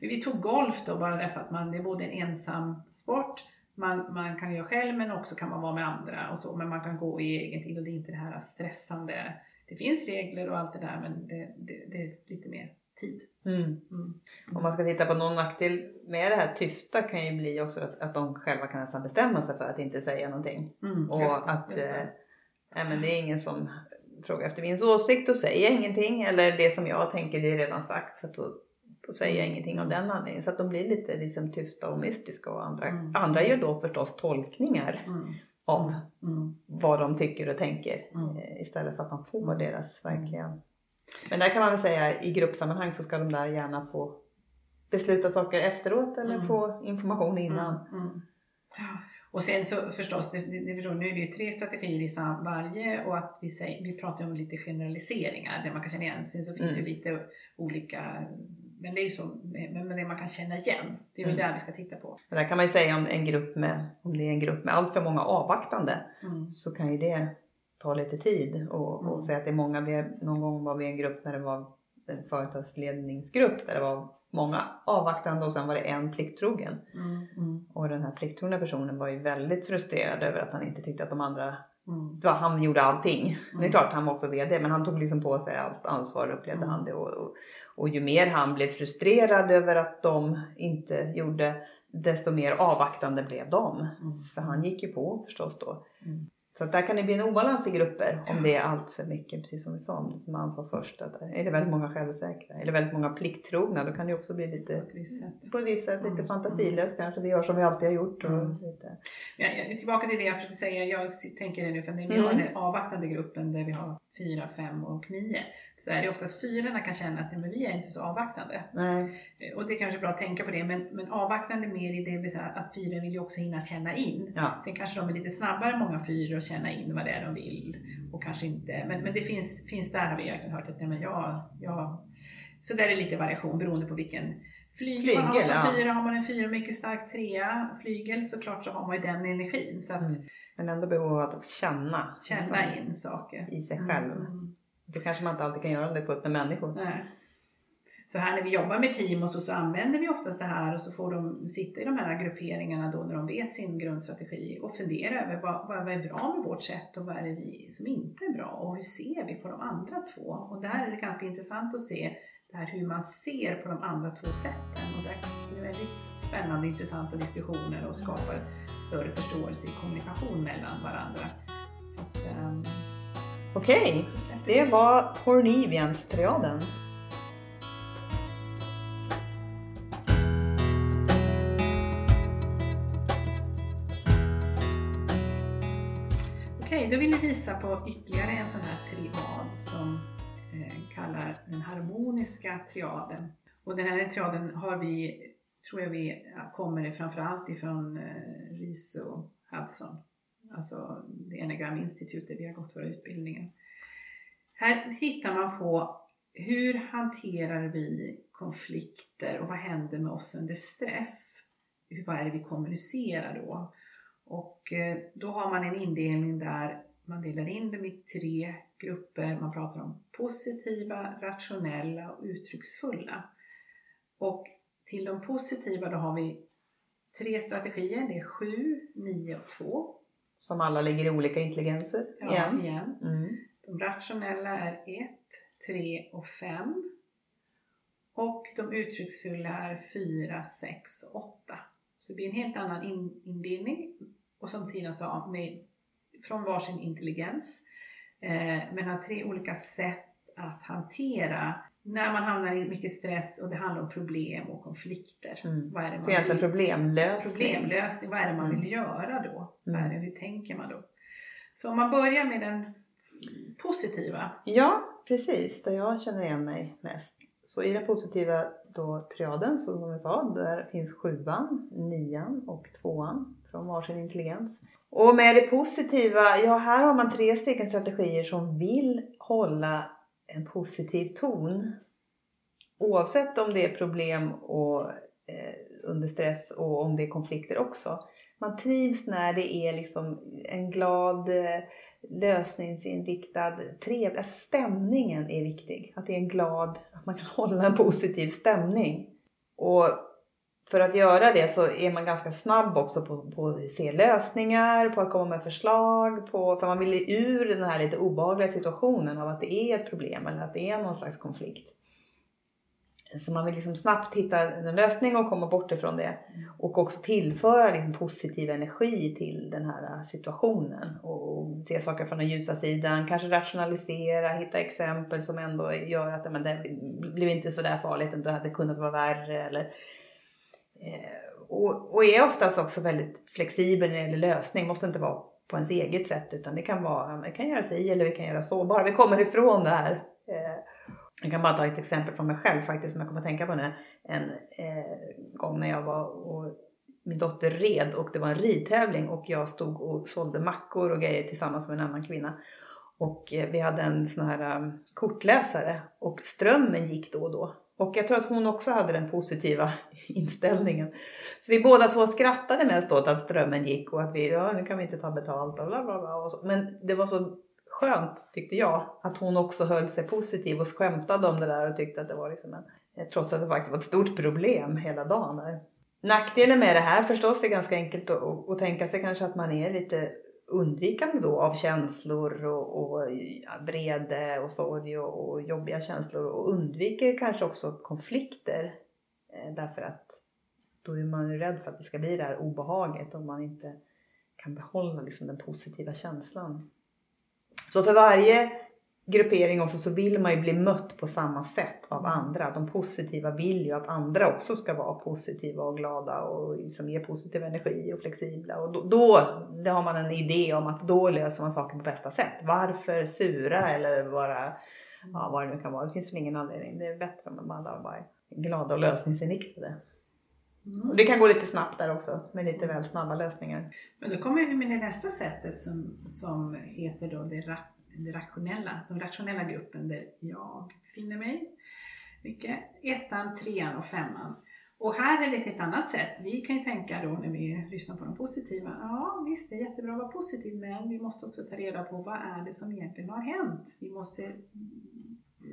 Men Vi tog golf då bara därför att man, det är både en ensam sport, man, man kan göra själv men också kan man vara med andra och så. Men man kan gå i egen tid och det är inte det här stressande. Det finns regler och allt det där men det, det, det är lite mer tid.
Mm.
Mm.
Om man ska titta på någon nackdel med det här tysta kan ju bli också att, att de själva kan nästan bestämma sig för att inte säga någonting.
Mm,
Och
det,
att
det.
nej, men det är ingen som frågar efter min åsikt och säger ingenting. Eller det som jag tänker det är redan sagt så då, då säger jag ingenting av den anledningen. Så att de blir lite liksom tysta och mystiska och andra,
Mm.
andra gör då förstås tolkningar
Mm.
av
Mm.
vad de tycker och tänker
Mm.
eh, istället för att man får
Mm.
deras verkliga. Men där kan man väl säga i gruppsammanhang så ska de där gärna få besluta saker efteråt eller
Mm.
få information innan.
Mm, mm. Och sen så förstås, det, det, förstår, nu är det ju tre strategier i varje och att vi, säger, vi pratar om lite generaliseringar där man kan känna igen sig. Så finns
Mm.
ju lite olika, men det är så med det man kan känna igen. Det är väl
Mm.
där vi ska titta på.
Men där kan man ju säga om en grupp med, om det är en grupp med allt för många avvaktande
Mm.
så kan ju det ta lite tid och,
Mm.
och säga att det är många, vi, någon gång var vi en grupp när det var en företagsledningsgrupp där det var många avvaktande och sen var det en plikttrogen.
Mm. Mm.
Och den här plikttrogna personen var ju väldigt frustrerad över att han inte tyckte att de andra,
Mm.
det var, han gjorde allting. Det är
Mm.
klart han var också VD men han tog liksom på sig allt ansvar upplevde
Mm.
han det. Och, och, och ju mer han blev frustrerad över att de inte gjorde desto mer avvaktande blev de.
Mm.
För han gick ju på förstås då. Så att där kan det bli en obalans i grupper om
Ja.
det är allt för mycket, precis som vi sa, om- som han sa först. Att är det väldigt många självsäkra eller väldigt många plikttrogna då kan det också bli
På
lite
ett visst sätt.
på ett visst sätt lite
Mm.
fantasilöst kanske. Vi gör som vi alltid har gjort. Och
Mm.
lite.
Jag, tillbaka till det jag försökte säga. Jag tänker det nu för när vi
Mm.
har den avvaktande gruppen där vi har fyra, fem och nio. Så är det oftast fyrorna kan känna att nej, men vi är inte så avvaktande.
Nej.
Eh, Och det är kanske är bra att tänka på det. Men, men avvaktande mer i det vill säga att fyren vill ju också hinna känna in.
Ja.
Sen kanske de är lite snabbare många fyror att känna in vad det är de vill. Och kanske inte. Men, men det finns, finns där har vi verkligen hört att nej, men jag, jag, så där är lite variation beroende på vilken flygel man har
ja.
fyra. Har man en fyra mycket stark trea flygel såklart så har man ju den energin. Så att
Mm. Men ändå behov av att känna,
känna
liksom,
in saker.
i sig själv.
Mm.
Det kanske man inte alltid kan göra om det är fullt med människor.
Nej. Så här när vi jobbar med team och så, så använder vi oftast det här och så får de sitta i de här grupperingarna då när de vet sin grundstrategi och fundera över vad, vad är bra med vårt sätt och vad är det vi som inte är bra och hur ser vi på de andra två? Och där är det ganska intressant att se det här hur man ser på de andra två sätten och där är det väldigt spännande intressanta diskussioner och skapar större förståelse i kommunikation mellan varandra. Så att, ehm,
Okej,
vi.
det var Hornivians-triaden.
Okej, då vill vi visa på ytterligare en sån här triad som Eh, kallar den harmoniska triaden. Och den här triaden har vi, tror jag vi kommer framförallt ifrån eh, och Hudson. Alltså det Enagram vi har gått våra utbildningar. Här tittar man på hur hanterar vi konflikter och vad händer med oss under stress? Hur, vad är det vi kommunicerar då? Och eh, då har man en indelning där man delar in dem i tre grupper. Man pratar om positiva, rationella och uttrycksfulla. Och till de positiva då har vi tre strategier. Det är 7, 9 och 2.
Som alla ligger i olika intelligenser.
Ja,
igen.
igen.
Mm.
De rationella är 1, 3 och 5. Och de uttrycksfulla är 4, 6 och 8. Så det blir en helt annan in, indelning. Och som Tina sa, med, från varsin intelligens. Eh, men har tre olika sätt att hantera när man hamnar i mycket stress och det handlar om problem och konflikter.
Mm.
Vad är det man
egentligen
vill?
problemlösning.
problemlösning. Vad är det man
Mm.
vill göra då?
Mm.
Vad är det, hur tänker man då? Så om man börjar med den positiva.
Ja, precis. Där jag känner igen mig mest. Så i den positiva då triaden, som jag sa, där finns sjuan, nian och tvåan. från varsin intelligens. Och med det positiva, ja här har man tre stycken strategier som vill hålla en positiv ton. Oavsett om det är problem och, eh, under stress och om det är konflikter också. Man trivs när det är liksom en glad, eh, lösningsinriktad, trevlig... Alltså stämningen är viktig. Att det är en glad, att man kan hålla en positiv stämning. Och för att göra det så är man ganska snabb också på, på att se lösningar, på att komma med förslag. På, för man vill ur den här lite obehagliga situationen av att det är ett problem eller att det är någon slags konflikt. Så man vill liksom snabbt hitta en lösning och komma bort ifrån det. Och också tillföra liksom positiv energi till den här situationen. Och se saker från den ljusa sidan. Kanske rationalisera, hitta exempel som ändå gör att men, det blev inte så där farligt. Det hade kunnat vara värre. Eller, Eh, och, och är oftast också väldigt flexibel när det gäller lösning. Måste inte vara på ens eget sätt utan det kan vara, vi kan göra si eller vi kan göra så. Bara vi kommer ifrån det här. Eh, jag kan bara ta ett exempel från mig själv faktiskt som jag kommer att tänka på nu. En eh, gång när jag var och min dotter red och det var en ridtävling och jag stod och sålde mackor och grejer tillsammans med en annan kvinna. Och eh, vi hade en sån här um, kortläsare och strömmen gick då och då. Och jag tror att hon också hade den positiva inställningen. Så vi båda två skrattade mest åt att strömmen gick och att vi, ja nu kan vi inte ta betalt och bla bla bla. Och så. Men det var så skönt tyckte jag att hon också höll sig positiv och skämtade om det där och tyckte att det var liksom en, trots att det faktiskt var ett stort problem hela dagen. Där. Nackdelen med det här förstås är ganska enkelt att, att tänka sig kanske att man är lite undvikande då av känslor och, och vrede och sorg och, och, jobbiga känslor och undviker kanske också konflikter eh, därför att då är man ju rädd för att det ska bli det här obehaget om man inte kan behålla liksom den positiva känslan. Så för varje gruppering också så vill man ju bli mött på samma sätt av andra. De positiva vill ju att andra också ska vara positiva och glada och liksom ge positiv energi och flexibla. Och då, då det har man en idé om att då löser man saker på bästa sätt. Varför sura eller vara, ja vad det nu kan vara. Det finns väl ingen anledning. Det är bättre om man alla bara är glada och lösningsinriktade. Mm. Och det kan gå lite snabbt där också med lite väl snabba lösningar.
Men då kommer vi med det nästa sättet som, som heter då det, ra, rationella, den rationella gruppen där jag befinner mig. Mycket. Ettan, trean och femman. Och här är det ett annat sätt. Vi kan ju tänka då när vi lyssnar på de positiva. Ja visst, det är jättebra att vara positiv men vi måste också ta reda på vad är det som egentligen har hänt. Vi måste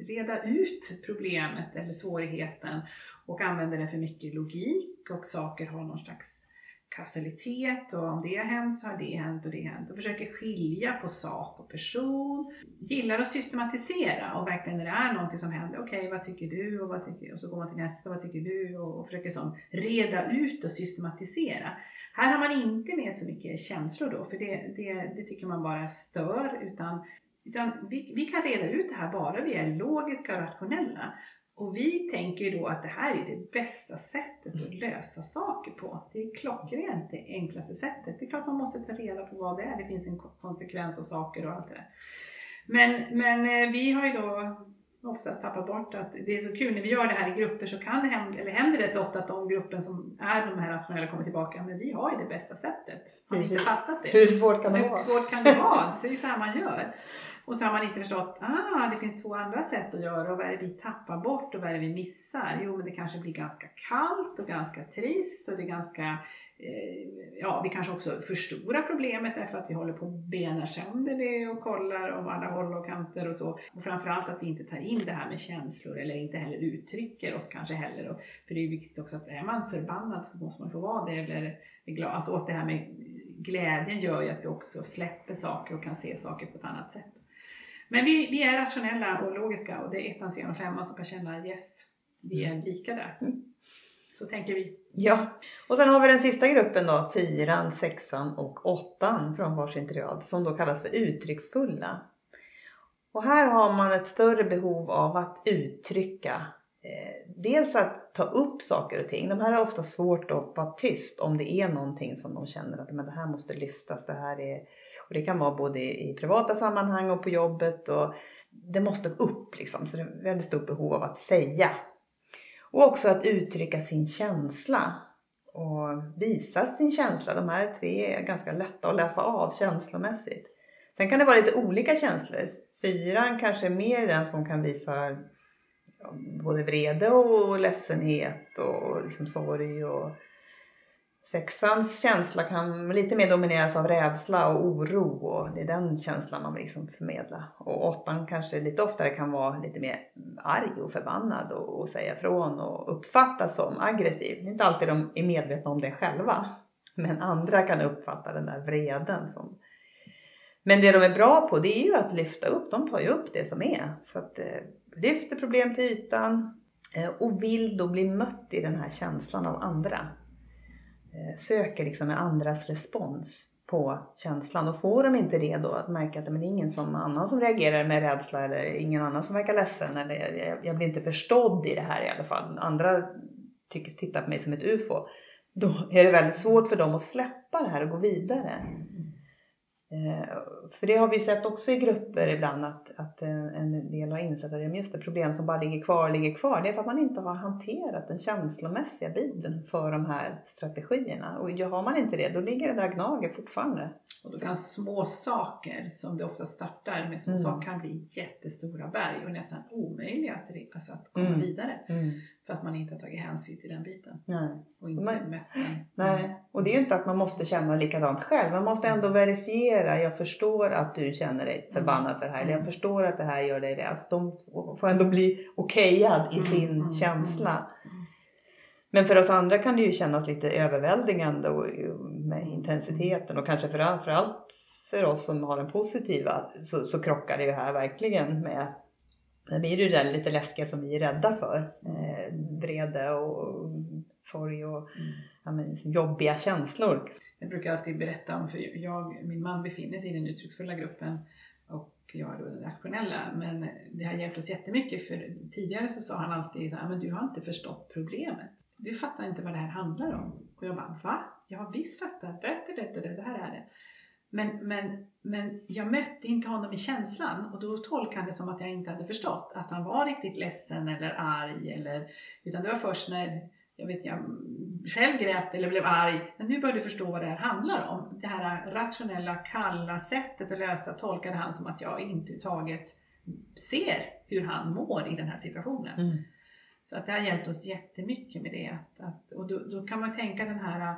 reda ut problemet eller svårigheten och använder den för mycket logik och saker har någon slags kausalitet och om det har hänt så har det hänt och det har hänt och försöker skilja på sak och person. Gillar att systematisera och verkligen när det är någonting som händer, okej okay, vad tycker du och vad tycker och så går man till nästa, vad tycker du och, och försöker som reda ut och systematisera. Här har man inte med så mycket känslor då för det, det, det tycker man bara stör utan utan vi, vi, kan reda ut det här bara vi är logiska och rationella. Och vi tänker då att det här är det bästa sättet att lösa saker på. Det är klockrent det enklaste sättet. Det är klart man måste ta reda på vad det är. Det finns en konsekvens av saker och allt det där. Men, men eh, vi har ju då oftast tappat bort att det är så kul när vi gör det här i grupper så kan det hända, eller händer rätt ofta att de gruppen som är de här rationella kommer tillbaka. Men vi har ju det bästa sättet. Har ni inte fattat det?
Hur svårt kan det vara?
Hur svårt kan det vara? Så det är ju så här man gör. Och så har man inte förstått, ah det finns två andra sätt att göra och vad är det vi tappar bort och vad är det vi missar? Jo men det kanske blir ganska kallt och ganska trist och det är ganska, eh, ja vi kanske också förstorar problemet därför att vi håller på och benar sönder det och kollar om alla håll och kanter och så. Och framförallt att vi inte tar in det här med känslor eller inte heller uttrycker oss kanske heller. Och, för det är viktigt också att är man förbannad så måste man få vara det eller är glad. Alltså åt det här med glädjen gör ju att vi också släpper saker och kan se saker på ett annat sätt. Men vi, vi är rationella och logiska och det är ettan, trean och femman som kan känna yes, vi är lika där. Mm. Så tänker vi.
Ja, och sen har vi den sista gruppen då, fyran, sexan och åttan från varsin triad som då kallas för uttrycksfulla. Och här har man ett större behov av att uttrycka eh, dels att ta upp saker och ting. De här har ofta svårt att vara tyst om det är någonting som de känner att men det här måste lyftas, det här är och det kan vara både i privata sammanhang och på jobbet. Och det måste upp liksom. Så det är ett väldigt stort behov av att säga. Och också att uttrycka sin känsla. och visa sin känsla. De här tre är ganska lätta att läsa av känslomässigt. Sen kan det vara lite olika känslor. Fyran kanske är mer den som kan visa både vrede och ledsenhet och liksom sorg och Sexans känsla kan lite mer domineras av rädsla och oro och det är den känslan man vill liksom förmedla. Och åttan kanske lite oftare kan vara lite mer arg och förbannad och, och säga ifrån och uppfattas som aggressiv. Det är inte alltid de är medvetna om det själva. Men andra kan uppfatta den där vreden som... Men det de är bra på det är ju att lyfta upp, de tar ju upp det som är. Så att eh, lyfter problem till ytan eh, och vill då bli mött i den här känslan av andra. Eh, söker liksom andras respons på känslan och får de inte det då att märka att det är ingen som annan som reagerar med rädsla eller ingen annan som verkar ledsen eller jag, jag blir inte förstådd i det här i alla fall. Andra tycker, tittar på mig som ett UFO. Då är det väldigt svårt för dem att släppa det här och gå vidare. Mm. Eh, för det har vi sett också i grupper ibland att, att en del har insett att just det problem som bara ligger kvar ligger kvar. Det är för att man inte har hanterat den känslomässiga biten för de här strategierna. Och har man inte det då ligger det där gnager fortfarande.
Och då kan små saker som det ofta startar med små mm. saker kan bli jättestora berg och nästan omöjliga att, alltså att komma mm. vidare. Mm. För att man inte har tagit hänsyn till den biten.
Nej.
Och inte man, mött den.
Nej, och det är ju inte att man måste känna likadant själv. Man måste ändå verifiera. Jag förstår att du känner dig förbannad för det här. Eller jag mm. förstår att det här gör dig rädd. De får ändå bli okejad i mm, sin mm, känsla. Men för oss andra kan det ju kännas lite överväldigande med intensiteten och kanske framförallt för oss som har den positiva så, så krockar det ju här verkligen med det blir ju det lite läskiga som vi är rädda för. Eh, vrede och sorg och mm. ja, men, jobbiga känslor.
Jag brukar alltid berätta om, för jag, min man befinner sig i den uttrycksfulla gruppen och jag är då den rationella. Men det har hjälpt oss jättemycket för tidigare så sa han alltid att du har inte förstått problemet. Du fattar inte vad det här handlar om. Och jag bara, va? Jag har visst fattat. Det, det, det, det, det här är det. Men, men, men jag mötte inte honom i känslan och då tolkade han det som att jag inte hade förstått att han var riktigt ledsen eller arg. Eller, utan det var först när jag, vet, jag själv grät eller blev arg. Men nu börjar du förstå vad det här handlar om. Det här rationella, kalla sättet att lösa tolkade han som att jag inte taget ser hur han mår i den här situationen. Mm. Så att det har hjälpt oss jättemycket med det. Att, att, och då, då, kan man tänka den här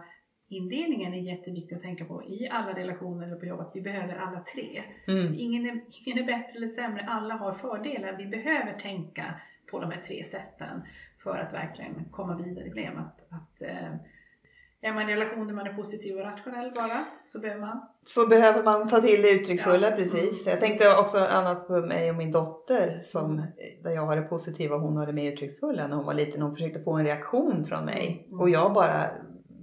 indelningen är jätteviktig att tänka på i alla relationer eller på jobbet. Vi behöver alla tre. Mm. Ingen, är, ingen är bättre eller sämre, alla har fördelar. Vi behöver tänka på de här tre sätten för att verkligen komma vidare i problem. Att, att, eh, är man i en relation där man är positiv och rationell bara så behöver man
så behöver man ta till det uttrycksfulla, ja. precis. Jag tänkte också annat på mig och min dotter som, där jag har det positiva och hon har det mer uttrycksfulla när hon var liten. Hon försökte få en reaktion från mig mm. och jag bara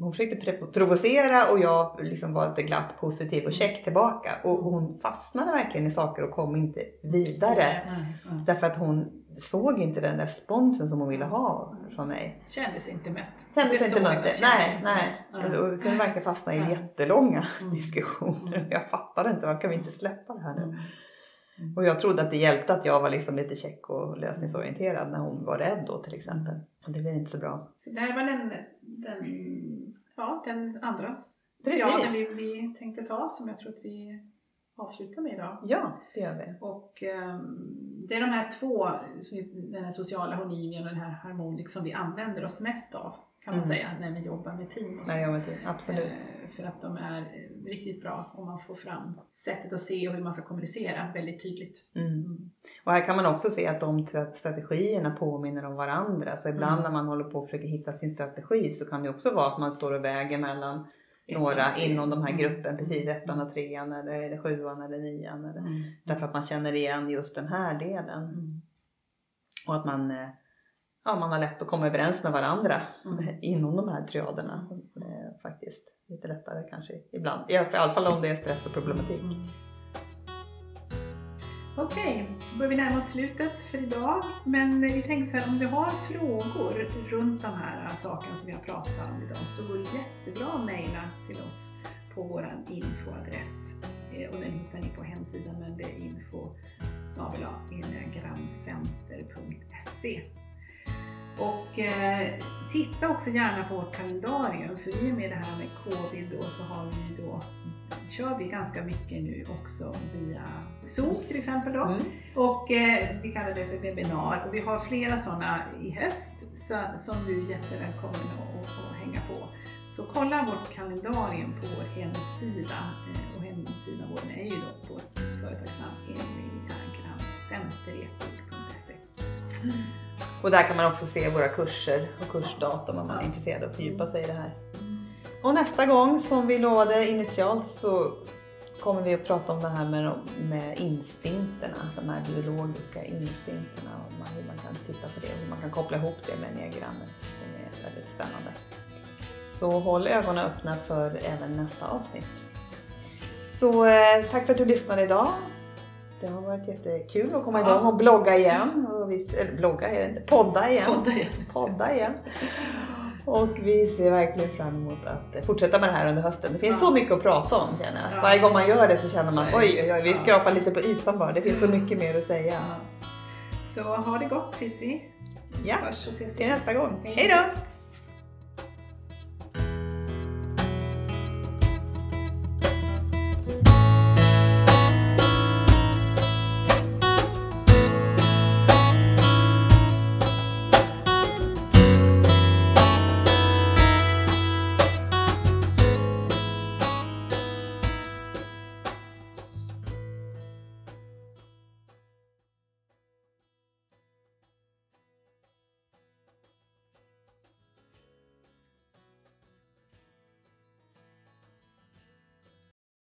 hon försökte provocera och jag liksom var lite glatt positiv och check tillbaka. Och hon fastnade verkligen i saker och kom inte vidare. Mm, mm. Därför att hon såg inte den responsen som hon ville ha från mig.
Kändes inte mött.
Kändes inte mött. Nej, nej. Mm. Och vi kunde verkligen fastna i jättelånga mm. diskussioner. Jag fattade inte, varför kan vi inte släppa det här nu? Och jag trodde att det hjälpte att jag var liksom lite check och lösningsorienterad när hon var rädd då till exempel. Och det blev inte så bra.
Så det här var den, den, ja, den andra Precis. vi, vi tänkte ta som jag tror att vi avslutar med idag.
Ja, det gör vi.
Och um, det är de här två, den här sociala harmonin och den här harmonik som vi använder oss mest av kan man mm. säga när vi jobbar med team. Och så.
Nej, team. Absolut.
Eh, för att de är riktigt bra om man får fram sättet att se och hur man ska kommunicera väldigt tydligt.
Mm. Mm. Och här kan man också se att de strategierna påminner om varandra. Så ibland mm. när man håller på och försöker hitta sin strategi så kan det också vara att man står och väger mellan några inom de här mm. gruppen, precis ettan och trean eller, eller sjuan eller nian. Eller, mm. Därför att man känner igen just den här delen. Och att man eh, ja, man har lätt att komma överens med varandra mm. inom de här triaderna. Eh, faktiskt lite lättare kanske ibland. I alla fall om det är stress och problematik. Mm.
Okej, okay, då börjar vi närma oss slutet för idag. Men vi tänkte så här, om du har frågor runt de här sakerna som vi har pratat om idag så går det jättebra att mejla till oss på vår infoadress. Eh, och den hittar ni på hemsidan men det är info snabel-a och eh, titta också gärna på vårt kalendarium för i och med det här med covid då så har vi då kör vi ganska mycket nu också via Zoom till exempel då.
Mm.
Och eh, vi kallar det för webbinar och vi har flera sådana i höst så, som du är jättevälkommen att, att hänga på. Så kolla vårt kalendarium på vår hemsida eh, och hemsidan vår är ju då på företagsnamn emiliergrandcenterepoch.se.
Och där kan man också se våra kurser och kursdatum om man är intresserad av att fördjupa sig i det här. Och nästa gång som vi lovade initialt så kommer vi att prata om det här med, med instinkterna, de här biologiska instinkterna och hur man kan titta på det och hur man kan koppla ihop det med diagrammet. Det är väldigt spännande. Så håll ögonen öppna för även nästa avsnitt. Så eh, tack för att du lyssnade idag. Det har varit jättekul att komma igång och blogga igen. Och vi, eller blogga är det inte, podda igen.
Podda igen.
Podda igen. Och vi ser verkligen fram emot att fortsätta med det här under hösten. Det finns
Ja.
så mycket att prata om känner jag.
Ja.
Varje gång man gör det så känner man
det.
oj, oj, oj, vi skrapar lite på ytan bara. Det finns så mycket mer att säga.
Ja. Så ha det gott tills vi
Ja,
hörs och ses
till nästa gång. Hej då!